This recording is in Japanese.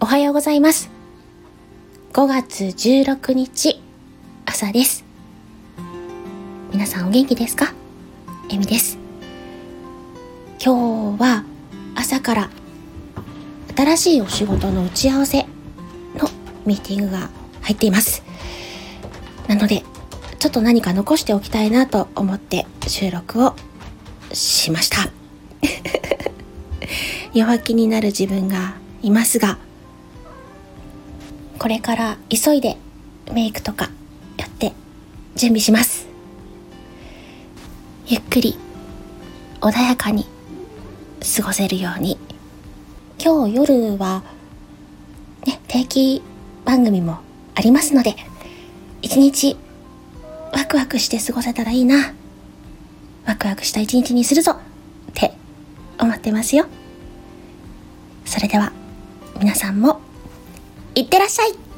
おはようございます。5月16日、朝です。皆さんお元気ですか？えみです。今日は朝から新しいお仕事の打ち合わせのミーティングが入っています。なので、ちょっと何か残しておきたいなと思って収録をしました。弱気になる自分がいますが、これから急いでメイクとかやって準備します。ゆっくり穏やかに過ごせるように。今日夜はね定期番組もありますので一日ワクワクして過ごせたらいいな。ワクワクした一日にするぞ。って思ってますよ。それでは皆さんもいってらっしゃい。